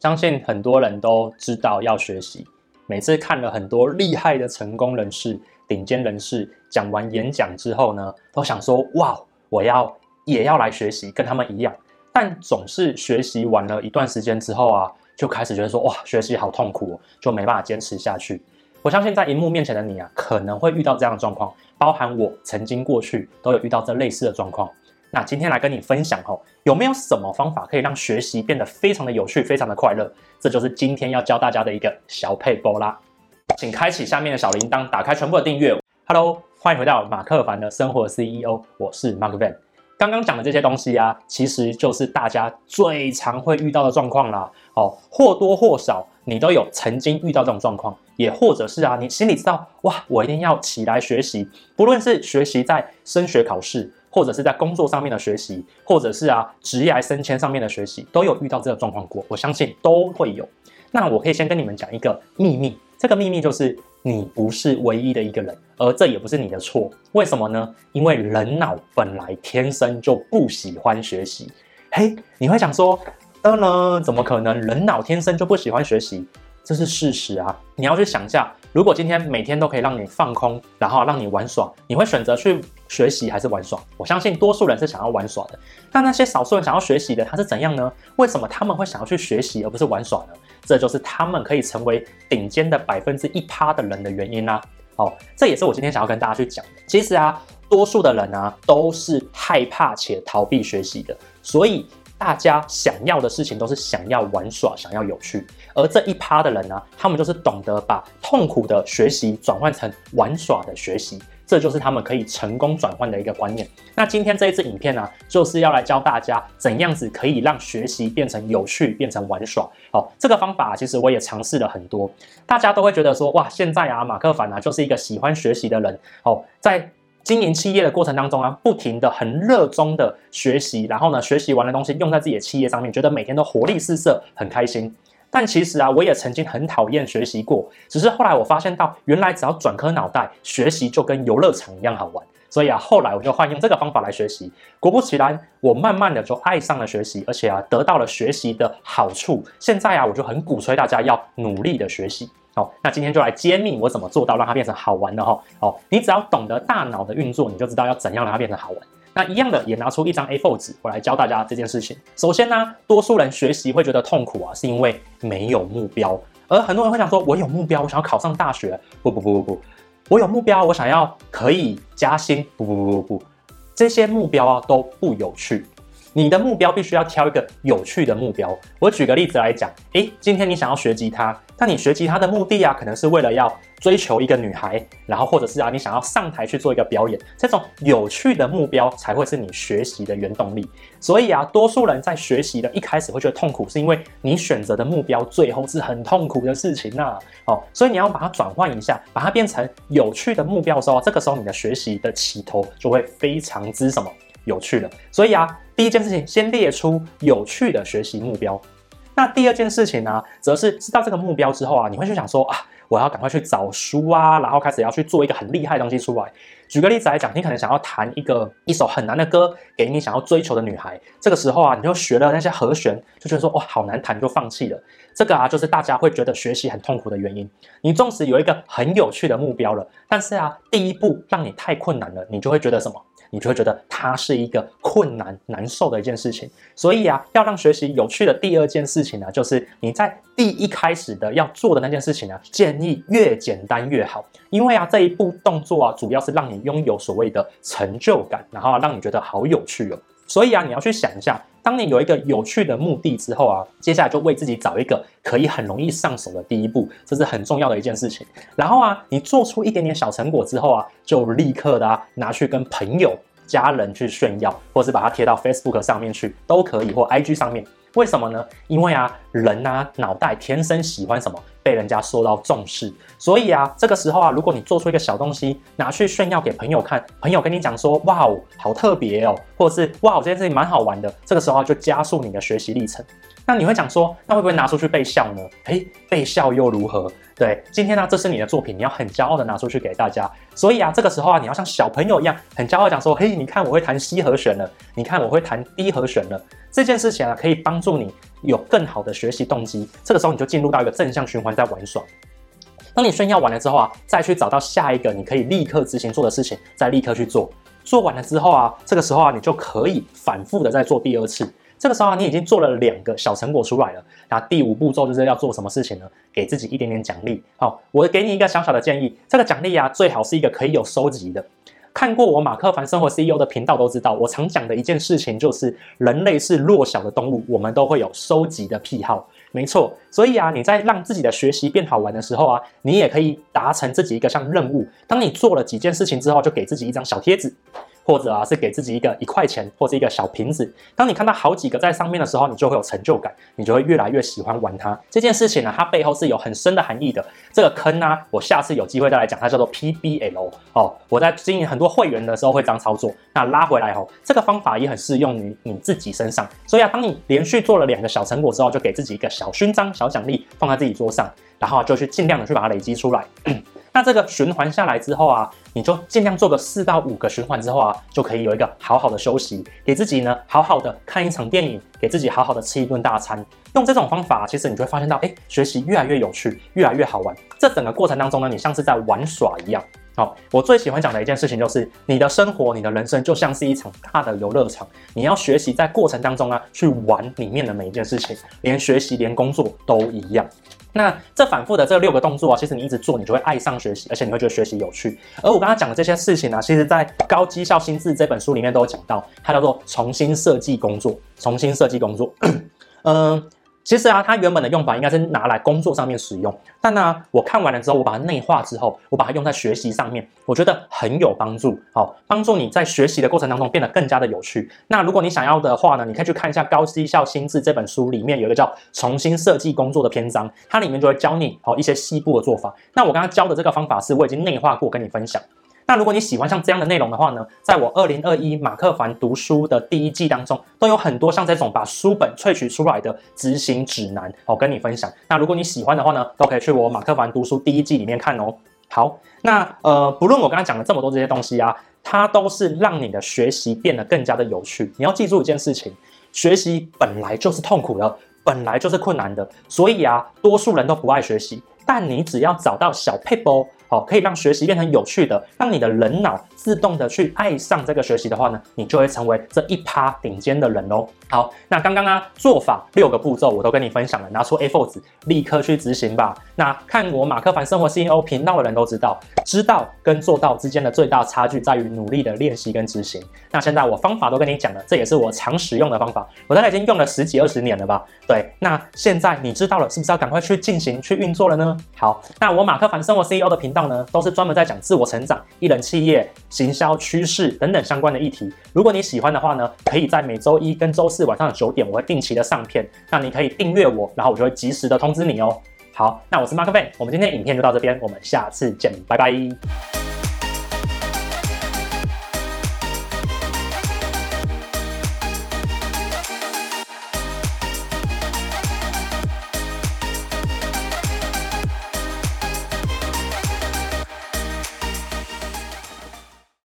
相信很多人都知道要学习。每次看了很多厉害的成功人士、顶尖人士讲完演讲之后呢，都想说：哇，我要也要来学习，跟他们一样。但总是学习完了一段时间之后啊，就开始觉得说：哇，学习好痛苦哦，就没办法坚持下去。我相信在荧幕面前的你啊，可能会遇到这样的状况，包含我曾经过去都有遇到这类似的状况。那今天来跟你分享哦，有没有什么方法可以让学习变得非常的有趣、非常的快乐？这就是今天要教大家的一个小撇步啦。请开启下面的小铃铛，打开全部的订阅。Hello，欢迎回到马克凡的生活 CEO，我是 Mark Van。刚刚讲的这些东西啊，其实就是大家最常会遇到的状况啦。哦，或多或少你都有曾经遇到这种状况，也或者是啊，你心里知道哇，我一定要起来学习，不论是学习在升学考试。或者是在工作上面的学习，或者是啊职业升迁上面的学习，都有遇到这个状况过。我相信都会有。那我可以先跟你们讲一个秘密，这个秘密就是你不是唯一的一个人，而这也不是你的错。为什么呢？因为人脑本来天生就不喜欢学习。嘿，你会想说，当然怎么可能？人脑天生就不喜欢学习？这是事实啊！你要去想一下，如果今天每天都可以让你放空，然后让你玩耍，你会选择去学习还是玩耍？我相信多数人是想要玩耍的。那那些少数人想要学习的，他是怎样呢？为什么他们会想要去学习而不是玩耍呢？这就是他们可以成为顶尖的百分之一趴的人的原因啦、啊。哦，这也是我今天想要跟大家去讲的。其实啊，多数的人啊都是害怕且逃避学习的，所以。大家想要的事情都是想要玩耍，想要有趣，而这一趴的人呢，他们就是懂得把痛苦的学习转换成玩耍的学习，这就是他们可以成功转换的一个观念。那今天这一支影片呢，就是要来教大家怎样子可以让学习变成有趣，变成玩耍。好，这个方法其实我也尝试了很多，大家都会觉得说，哇，现在啊，马克凡啊，就是一个喜欢学习的人。哦，在经营企业的过程当中啊，不停的很热衷的学习，然后呢，学习完的东西用在自己的企业上面，觉得每天都活力四射，很开心。但其实啊，我也曾经很讨厌学习过，只是后来我发现到，原来只要转颗脑袋，学习就跟游乐场一样好玩。所以啊，后来我就换用这个方法来学习，果不其然，我慢慢的就爱上了学习，而且啊，得到了学习的好处。现在啊，我就很鼓吹大家要努力的学习。好，那今天就来揭秘我怎么做到让它变成好玩的哈。好，你只要懂得大脑的运作，你就知道要怎样让它变成好玩。那一样的，也拿出一张 A4 纸，我来教大家这件事情。首先呢，多数人学习会觉得痛苦啊，是因为没有目标。而很多人会想说，我有目标，我想要考上大学。不不不不不，我有目标，我想要可以加薪。不不不不不，这些目标啊都不有趣。你的目标必须要挑一个有趣的目标。我举个例子来讲，诶，今天你想要学吉他，那你学吉他的目的啊，可能是为了要追求一个女孩，然后或者是啊，你想要上台去做一个表演。这种有趣的目标才会是你学习的原动力。所以啊，多数人在学习的一开始会觉得痛苦，是因为你选择的目标最后是很痛苦的事情呐。哦，所以你要把它转换一下，把它变成有趣的目标的时候，这个时候你的学习的起头就会非常之什么？有趣了，所以啊，第一件事情先列出有趣的学习目标。那第二件事情呢，则是知道这个目标之后啊，你会去想说啊，我要赶快去找书啊，然后开始要去做一个很厉害的东西出来。举个例子来讲，你可能想要弹一个一首很难的歌给你想要追求的女孩，这个时候啊，你就学了那些和弦，就觉得说哇，好难弹，就放弃了。这个啊，就是大家会觉得学习很痛苦的原因。你纵使有一个很有趣的目标了，但是啊，第一步让你太困难了，你就会觉得什么？你就会觉得它是一个困难难受的一件事情，所以啊，要让学习有趣的第二件事情呢，就是你在第一开始的要做的那件事情呢，建议越简单越好，因为啊，这一步动作啊，主要是让你拥有所谓的成就感，然后让你觉得好有趣哦。所以啊，你要去想一下，当你有一个有趣的目的之后啊，接下来就为自己找一个可以很容易上手的第一步，这是很重要的一件事情。然后啊，你做出一点点小成果之后啊，就立刻的啊拿去跟朋友、家人去炫耀，或是把它贴到 Facebook 上面去都可以，或 IG 上面。为什么呢？因为啊，人啊，脑袋天生喜欢什么？被人家受到重视。所以啊，这个时候啊，如果你做出一个小东西，拿去炫耀给朋友看，朋友跟你讲说，哇哦，好特别哦，或者是哇哦，这件事情蛮好玩的，这个时候就加速你的学习历程。那你会讲说，那会不会拿出去被笑呢？诶，被笑又如何？对，今天呢，这是你的作品，你要很骄傲的拿出去给大家。所以啊，这个时候啊，你要像小朋友一样，很骄傲讲说，嘿，你看我会弹 C 和弦了，你看我会弹 D 和弦了。这件事情啊，可以帮助你有更好的学习动机。这个时候你就进入到一个正向循环，在玩耍。当你炫耀完了之后啊，再去找到下一个你可以立刻执行做的事情，再立刻去做。做完了之后啊，这个时候啊，你就可以反复的再做第二次。这个时候啊，你已经做了两个小成果出来了。那第五步骤就是要做什么事情呢？给自己一点点奖励。好，我给你一个小小的建议，这个奖励啊，最好是一个可以有收集的。看过我马克凡生活 CEO 的频道都知道，我常讲的一件事情就是，人类是弱小的动物，我们都会有收集的癖好。没错，所以啊，你在让自己的学习变好玩的时候啊，你也可以达成自己一个像任务。当你做了几件事情之后，就给自己一张小贴纸。或者啊，是给自己一个一块钱或者一个小瓶子。当你看到好几个在上面的时候，你就会有成就感，你就会越来越喜欢玩它。这件事情呢，它背后是有很深的含义的。这个坑呢、我下次有机会再来讲，它叫做 PBL 哦。我在经营很多会员的时候会这样操作。那拉回来哦，这个方法也很适用于你自己身上。所以啊，当你连续做了两个小成果之后，就给自己一个小勋章、小奖励，放在自己桌上，然后就去尽量的去把它累积出来。那这个循环下来之后啊，你就尽量做个四到五个循环之后啊，就可以有一个好好的休息，给自己呢好好的看一场电影，给自己好好的吃一顿大餐。用这种方法，其实你就会发现到，哎，学习越来越有趣，越来越好玩。这整个过程当中呢，你像是在玩耍一样。好，我最喜欢讲的一件事情就是，你的生活，你的人生就像是一场大的游乐场，你要学习在过程当中啊，去玩里面的每一件事情，连学习连工作都一样。那这反复的这六个动作啊，其实你一直做，你就会爱上学习，而且你会觉得学习有趣。而我刚刚讲的这些事情呢，其实在《高绩效心智》这本书里面都有讲到，它叫做重新设计工作，重新设计工作，嗯。其实啊，它原本的用法应该是拿来工作上面使用，但呢，我看完了之后，我把它内化之后，我把它用在学习上面，我觉得很有帮助。好，帮助你在学习的过程当中变得更加的有趣。那如果你想要的话呢，你可以去看一下《高绩效心智》这本书里面有一个叫“重新设计工作”的篇章，它里面就会教你好一些细部的做法。那我刚刚教的这个方法是我已经内化过，跟你分享。那如果你喜欢像这样的内容的话呢，在我二零二一马克凡读书的第一季当中，都有很多像这种把书本萃取出来的执行指南，我跟你分享。那如果你喜欢的话呢，都可以去我马克凡读书第一季里面看哦。好，那呃，不论我刚才讲了这么多这些东西啊，它都是让你的学习变得更加的有趣。你要记住一件事情，学习本来就是痛苦的，本来就是困难的，所以啊，多数人都不爱学习。但你只要找到小撇好，可以让学习变成有趣的，让你的人脑自动的去爱上这个学习的话呢，你就会成为这一趴顶尖的人哦。好，那刚刚啊，做法六个步骤我都跟你分享了，拿出 A4 纸，立刻去执行吧。那看我马克凡生活 CEO 频道的人都知道，知道跟做到之间的最大差距在于努力的练习跟执行。那现在我方法都跟你讲了，这也是我常使用的方法，我大概已经用了十几二十年了吧？对，那现在你知道了，是不是要赶快去进行去运作了呢？好，那我马克凡生活 CEO 的频道呢，都是专门在讲自我成长、艺人企业、行销趋势等等相关的议题。如果你喜欢的话呢，可以在每周一跟周四晚上的九点，我会定期的上片。那你可以订阅我，然后我就会及时的通知你哦。好，那我是马克凡，我们今天影片就到这边，我们下次见，拜拜。